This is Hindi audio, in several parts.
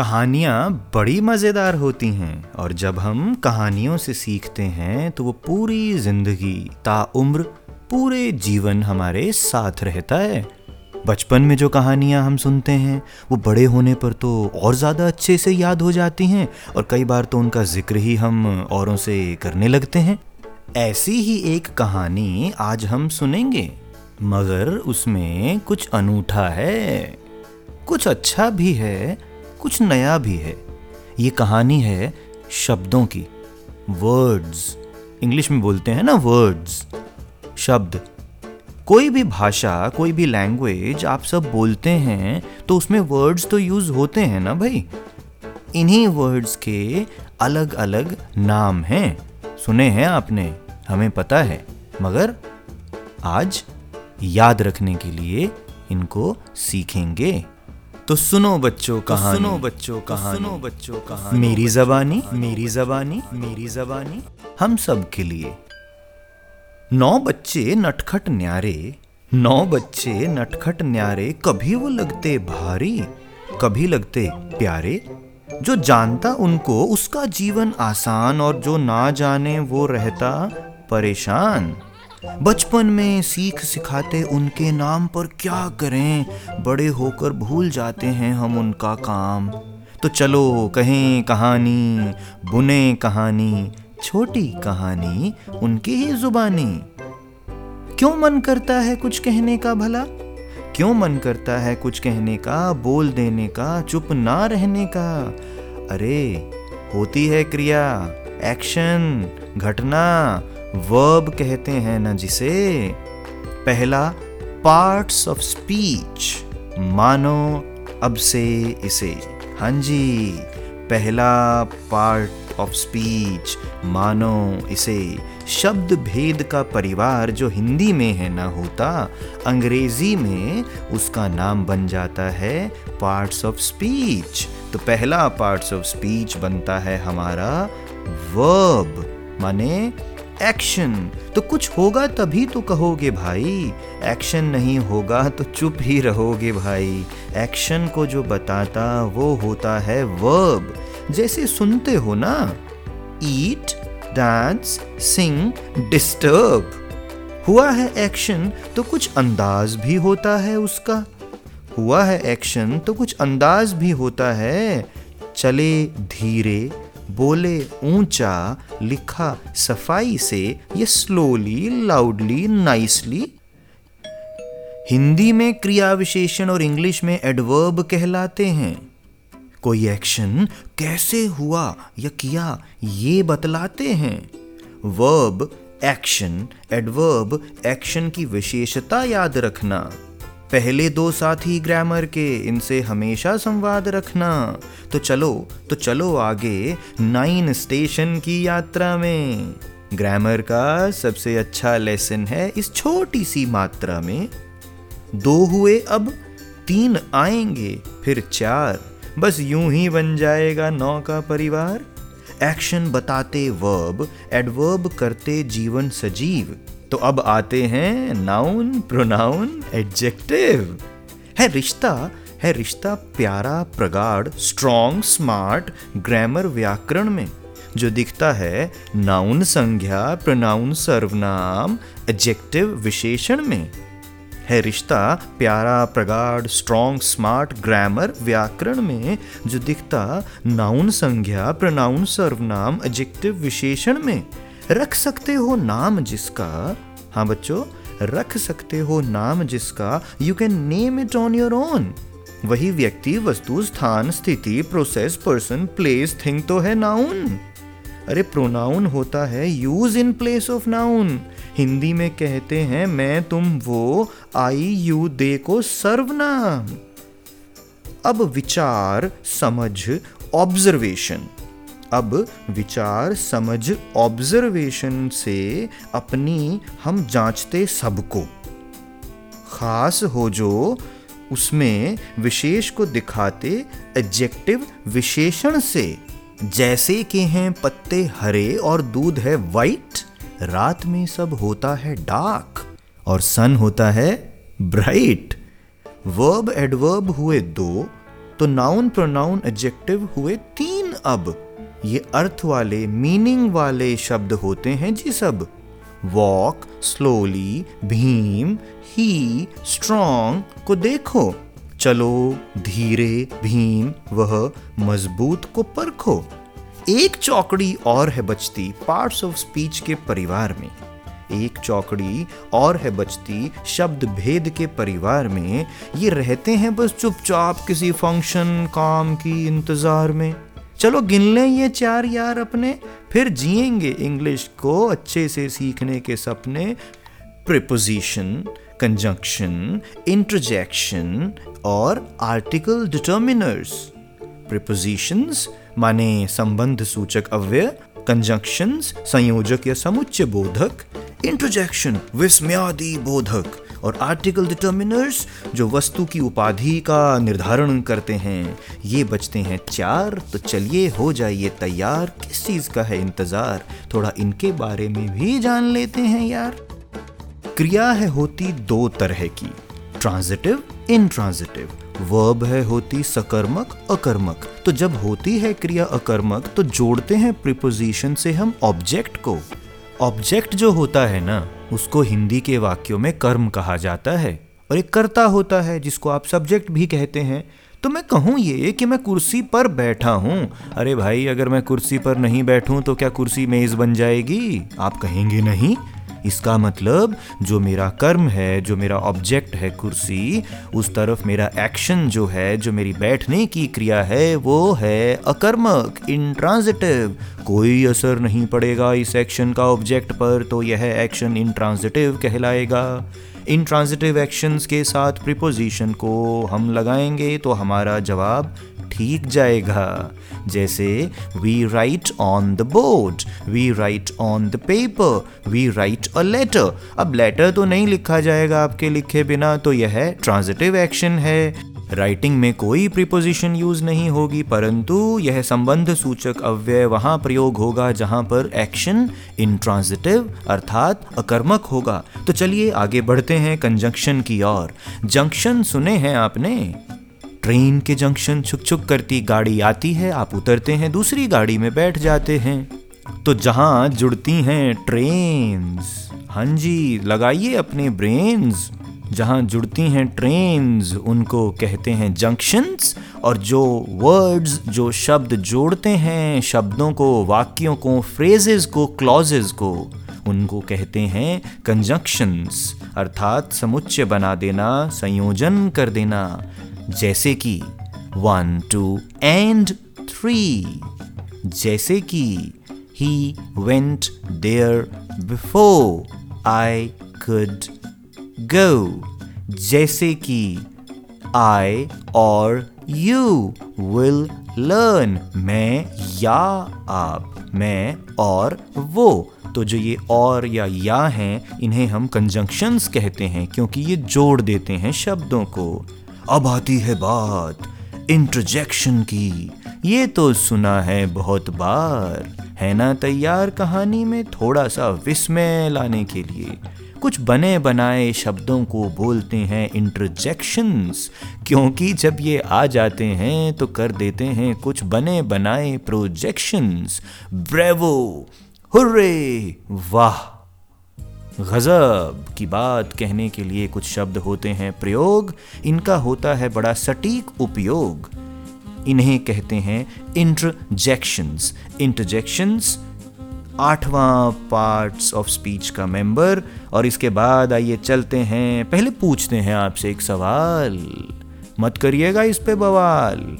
कहानियाँ बड़ी मज़ेदार होती हैं और जब हम कहानियों से सीखते हैं तो वो पूरी ज़िंदगी ताउम्र पूरे जीवन हमारे साथ रहता है। बचपन में जो कहानियाँ हम सुनते हैं, वो बड़े होने पर तो और ज़्यादा अच्छे से याद हो जाती हैं और कई बार तो उनका ज़िक्र ही हम औरों से करने लगते हैं। ऐसी ही एक कहानी आज हम सुनेंगे, मगर उसमें कुछ अनूठा है, कुछ अच्छा भी है कुछ नया भी है। ये कहानी है शब्दों की। वर्ड्स इंग्लिश में बोलते हैं ना वर्ड्स शब्द। कोई भी भाषा, कोई भी लैंग्वेज आप सब बोलते हैं तो उसमें वर्ड्स तो यूज़ होते हैं ना भाई? इन्हीं वर्ड्स के अलग अलग नाम हैं। सुने हैं आपने, हमें पता है। मगर आज याद रखने के लिए इनको सीखेंगे। तो सुनो बच्चों तो सुनो बच्चों कहानी। सुनो बच्चों कहानी। मेरी जबानी मेरी जबानी मेरी जबानी। हम सब के लिए। नौ बच्चे नटखट न्यारे नौ बच्चे नटखट न्यारे कभी वो लगते भारी कभी लगते प्यारे। जो जानता उनको उसका जीवन आसान और जो ना जाने वो रहता परेशान। बचपन में सीख सिखाते उनके नाम पर क्या करें? बड़े होकर भूल जाते हैं हम उनका काम। तो चलो, कहें कहानी, बुने कहानी, छोटी कहानी, उनकी ही जुबानी। क्यों मन करता है कुछ कहने का भला? क्यों मन करता है कुछ कहने का, बोल देने का, चुप ना रहने का? अरे, होती है क्रिया, एक्शन, घटना वर्ब कहते हैं ना जिसे? पहला पार्ट्स ऑफ़ स्पीच मानो, अब से इसे। हाँ जी, पहला पार्ट ऑफ़ स्पीच मानो, इसे। शब्द भेद का परिवार जो हिंदी में है ना होता, अंग्रेज़ी में उसका नाम बन जाता है पार्ट्स ऑफ़ स्पीच तो पहला पार्ट्स ऑफ़ स्पीच बनता है हमारा वर्ब माने एक्शन तो कुछ होगा तभी तो कहोगे भाई। एक्शन नहीं होगा तो चुप ही रहोगे भाई। एक्शन को जो बताता वो होता है वर्ब जैसे सुनते हो ना ईट डांस सिंग डिस्टर्ब हुआ है एक्शन तो कुछ अंदाज भी होता है उसका। हुआ है एक्शन तो कुछ अंदाज भी होता है। चले धीरे बोले, ऊँचा, लिखा, सफ़ाई से ये स्लोली लाउडली नाइसली हिंदी में क्रिया विशेषण और इंग्लिश में एडवर्ब कहलाते हैं। कोई एक्शन कैसे हुआ या किया ये बतलाते हैं। वर्ब एक्शन एडवर्ब एक्शन की विशेषता याद रखना। पहले दो साथी ग्रामर के, इनसे हमेशा संवाद रखना। तो चलो तो चलो आगे नाइन स्टेशन की यात्रा में। ग्रामर का सबसे अच्छा लेसन है इस छोटी सी मात्रा में। दो हुए, अब तीन आएँगे, फिर चार। बस यूँ ही बन जाएगा नौ का परिवार। एक्शन बताते वर्ब, एडवर्ब करते जीवन सजीव। तो अब आते हैं नाउन प्रोनाउन एडजेक्टिव है रिश्ता है रिश्ता प्यारा, प्रगाढ़ स्ट्रॉन्ग स्मार्ट ग्रामर व्याकरण में, जो दिखता है नाउन संज्ञा प्रोनाउन सर्वनाम एडजेक्टिव विशेषण में। है रिश्ता प्यारा, प्रगाढ़ स्ट्रॉन्ग स्मार्ट ग्रामर व्याकरण में, जो दिखता नाउन संज्ञा प्रोनाउन सर्वनाम एडजेक्टिव विशेषण में। रख सकते हो नाम जिसका? हाँ बच्चों, रख सकते हो नाम जिसका। You can name it on your own वही व्यक्ति, वस्तु, स्थान, स्थिति प्रोसेस पर्सन प्लेस थिंग तो है नाउन अरे प्रोनाउन होता है use in place of noun Hindi में कहते हैं, मैं, तुम, वो आई यू दे को सर्वनाम अब विचार, समझ ऑब्जर्वेशन अब विचार, समझ ऑब्जर्वेशन से अपनी हम जांचते सबको। खास हो जो उसमें विशेष को दिखाते एडजेक्टिव विशेषण से। जैसे कि हैं पत्ते हरे और दूध है वाइट रात में सब होता है डार्क और सन होता है ब्राइट वर्ब एडवर्ब हुए दो तो नाउन प्रोनाउन एडजेक्टिव हुए तीन अब। ये अर्थ वाले मीनिंग वाले शब्द होते हैं जी सब। वॉक स्लोली भीम ही स्ट्रॉन्ग को देखो। चलो, धीरे, भीम, वह, मज़बूत को परखो। एक चौकड़ी और है बचती पार्ट्स ऑफ़ स्पीच के परिवार में। एक चौकड़ी और है बचती शब्द भेद के परिवार में। ये रहते हैं बस चुपचाप किसी फ़ंक्शन काम की इंतज़ार में। चलो गिन लें ये चार यार अपने, फिर जिएँगे इंग्लिश को अच्छे से सीखने के सपने। प्रिपोजिशन कंजंक्शन इंटरजेक्शन और आर्टिकल डिटर्मिनर्स प्रिपोजिशंस माने संबंध सूचक अव्यय कंजंक्शंस संयोजक या समुच्चय बोधक इंटरजेक्शन विस्मयादि बोधक। और आर्टिकल डिटर्मिनर्स जो वस्तु की उपाधि का निर्धारण करते हैं, ये बचते हैं चार तो चलिए हो जाइए तैयार। किस चीज़ का है इंतज़ार? थोड़ा इनके बारे में भी जान लेते हैं यार। क्रिया है होती दो तरह की ट्रांजिटिव इनट्रांजिटिव वर्ब है होती सकर्मक, अकर्मक। तो जब होती है क्रिया अकर्मक तो जोड़ते हैं प्रिपोजिशन से हम ऑब्जेक्ट को। ऑब्जेक्ट जो होता है ना उसको हिंदी के वाक्यों में कर्म कहा जाता है और एक कर्ता होता है जिसको आप सब्जेक्ट भी कहते हैं। तो मैं कहूँ ये कि मैं कुर्सी पर बैठा हूँ। अरे भाई, अगर मैं कुर्सी पर नहीं बैठूँ तो क्या कुर्सी मेज बन जाएगी? आप कहेंगे नहीं। इसका मतलब जो मेरा कर्म है, जो मेरा ऑब्जेक्ट है कुर्सी, उस तरफ़ मेरा एक्शन जो है, जो मेरी बैठने की क्रिया है, वो है अकर्मक इंट्रांजिटिव कोई असर नहीं पड़ेगा इस एक्शन का ऑब्जेक्ट पर तो यह एक्शन इंट्रांजिटिव कहलाएगा। इंट्रांजिटिव एक्शंस के साथ प्रिपोजिशन को हम लगाएँगे तो हमारा जवाब ठीक जाएगा। जैसे we write on the board we write on the paper we write a letter अब लेटर तो नहीं लिखा जाएगा आपके लिखे बिना तो यह ट्रांजिटिव एक्शन है। राइटिंग में कोई प्रीपोजिशन यूज़ नहीं होगी, परंतु यह संबंध सूचक अव्यय वहाँ प्रयोग होगा जहाँ पर एक्शन इंट्रांजिटिव अर्थात अकर्मक होगा। तो चलिए आगे बढ़ते हैं कंजंक्शन की ओर। जंक्शन सुने हैं आपने? ट्रेन के जंक्शन छुक छुक करती गाड़ी आती है, आप उतरते हैं, दूसरी गाड़ी में बैठ जाते हैं। तो जहाँ जुड़ती हैं ट्रेन्स हाँ जी, लगाइए अपने ब्रेन्स। जहाँ जुड़ती हैं ट्रेन्स, उनको कहते हैं जंक्शंस और जो वर्ड्स, जो शब्द जोड़ते हैं, शब्दों को, वाक्यों को, फ्रेजेस को, क्लॉजेस को, उनको कहते हैं कंजंक्शंस अर्थात समुच्चय बना देना, संयोजन कर देना। जैसे कि वन टू एंड थ्री जैसे कि he went there before I could go जैसे कि आई और यू विल लर्न मैं या आप, मैं और वो. तो जो ये और या या हैं, इन्हें हम कंजंक्शंस कहते हैं, क्योंकि ये जोड़ देते हैं शब्दों को. अब आती है बात इंटरजेक्शन की। ये तो सुना है बहुत बार। है ना तैयार कहानी में थोड़ा सा विस्मय लाने के लिए? कुछ बने बनाए शब्दों को बोलते हैं इंटरजेक्शंस क्योंकि जब ये आ जाते हैं तो कर देते हैं कुछ बने बनाए प्रोजेक्शंस ब्रेवो! हुर्रे! वाह! गज़ब की बात कहने के लिए कुछ शब्द होते हैं प्रयोग। इनका होता है बड़ा सटीक उपयोग। इन्हें कहते हैं इंटरजेक्शंस इंटरजेक्शंस आठवां पार्ट्स ऑफ़ स्पीच का मेंबर और इसके बाद आइए चलते हैं। पहले पूछते हैं आपसे एक सवाल। मत करिएगा इस पे बवाल।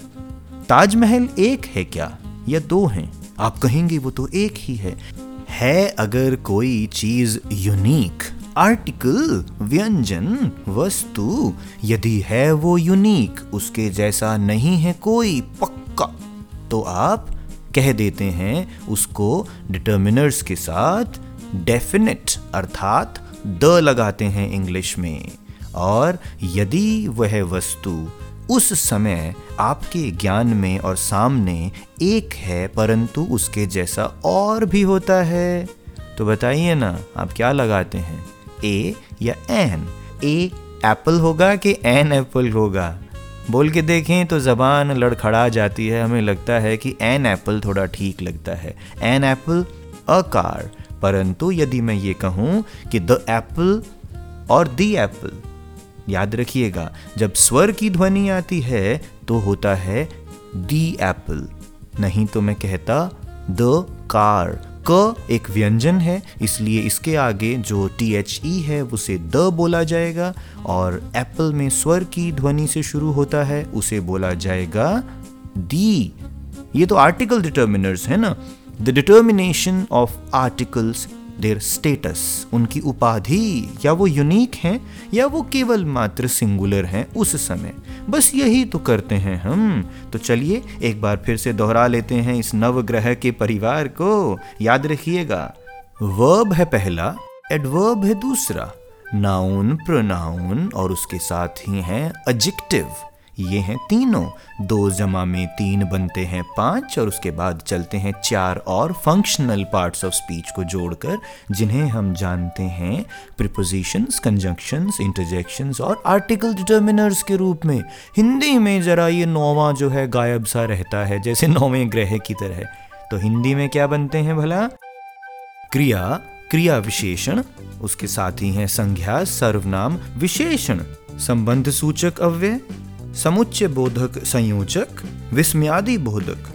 ताजमहल एक है क्या? या दो हैं? आप कहेंगे वो तो एक ही है। है अगर कोई चीज़ यूनिक आर्टिकल व्यंजन, वस्तु, यदि है वो यूनिक उसके जैसा नहीं है कोई पक्का तो आप कह देते हैं उसको डिटर्मिनर्स के साथ डेफिनेट अर्थात द लगाते हैं इंग्लिश में। और यदि वह वस्तु उस समय आपके ज्ञान में और सामने एक है, परंतु उसके जैसा और भी होता है। तो बताइए ना, आप क्या लगाते हैं? ए या एन ए एप्पल होगा कि एन एप्पल होगा? बोल के देखें तो ज़बान लड़खड़ा जाती है। हमें लगता है कि एन एप्पल थोड़ा ठीक लगता है। एन एप्पल अ कार परंतु यदि मैं ये कहूँ कि द एप्पल और दी एप्पल याद रखिएगा, जब स्वर की ध्वनि आती है तो होता है दी एप्पल। नहीं तो मैं कहता, द कार। क एक व्यंजन है, इसलिए इसके आगे जो टी एच ई है, उसे द बोला जाएगा, और एप्पल में स्वर की ध्वनि से शुरू होता है, उसे बोला जाएगा दी। ये तो आर्टिकल डिटर्मिनर्स है ना? The determination of articles their status उनकी उपाधि या वो यूनिक हैं या वो केवल मात्र सिंगुलर हैं उस समय। बस यही तो करते हैं हम। तो चलिए एक बार फिर से दोहरा लेते हैं इस नवग्रह के परिवार को। याद रखिएगा वर्ब है पहला एडवर्ब है दूसरा। नाउन प्रोनाउन और उसके साथ ही है एडजेक्टिव ये हैं तीनों। दो जमा में तीन बनते हैं पाँच और उसके बाद चलते हैं चार और फंक्शनल पार्ट्स ऑफ़ स्पीच को जोड़कर, जिन्हें हम जानते हैं प्रिपोजिशंस कंजंक्शंस इंटरजेक्शंस और आर्टिकल डिटर्मिनर्स के रूप में। हिंदी में ज़रा ये नौवा जो है गायब सा रहता है, जैसे नौवें ग्रह की तरह। तो हिंदी में क्या बनते हैं भला? क्रिया क्रिया विशेषण, उसके साथ ही है संज्ञा, सर्वनाम, विशेषण, संबंध सूचक अव्यय। समुच्चय बोधक संयोजक, विस्मयादि बोधक।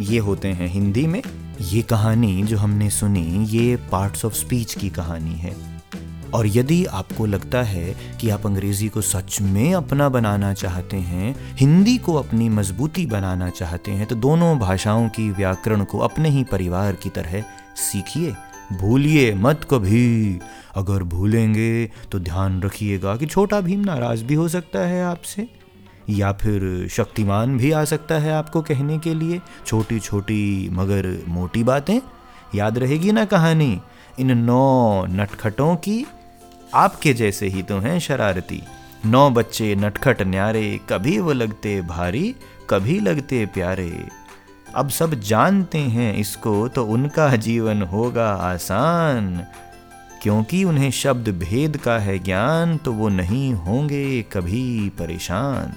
ये होते हैं हिंदी में, ये कहानी जो हमने सुनी, ये पार्ट्स ऑफ़ स्पीच की कहानी है। और यदि आपको लगता है कि आप अंग्रेज़ी को सच में अपना बनाना चाहते हैं, हिंदी को अपनी मजबूती बनाना चाहते हैं तो दोनों भाषाओं की व्याकरण को अपने ही परिवार की तरह सीखिए। भूलिए मत कभी। अगर भूलेंगे तो ध्यान रखिएगा कि छोटा भीम नाराज़ भी हो सकता है आपसे। या फिर शक्तिमान भी आ सकता है आपको कहने के लिए? छोटी छोटी मगर मोटी बातें? याद रहेगी ना कहानी? इन नौ नटखटों की? आपके जैसे ही तो हैं शरारती। नौ बच्चे नटखट न्यारे, कभी वो लगते भारी, कभी लगते प्यारे। अब सब जानते हैं इसको तो उनका जीवन होगा आसान। क्योंकि उन्हें शब्द भेद का है ज्ञान तो वो नहीं होंगे कभी परेशान।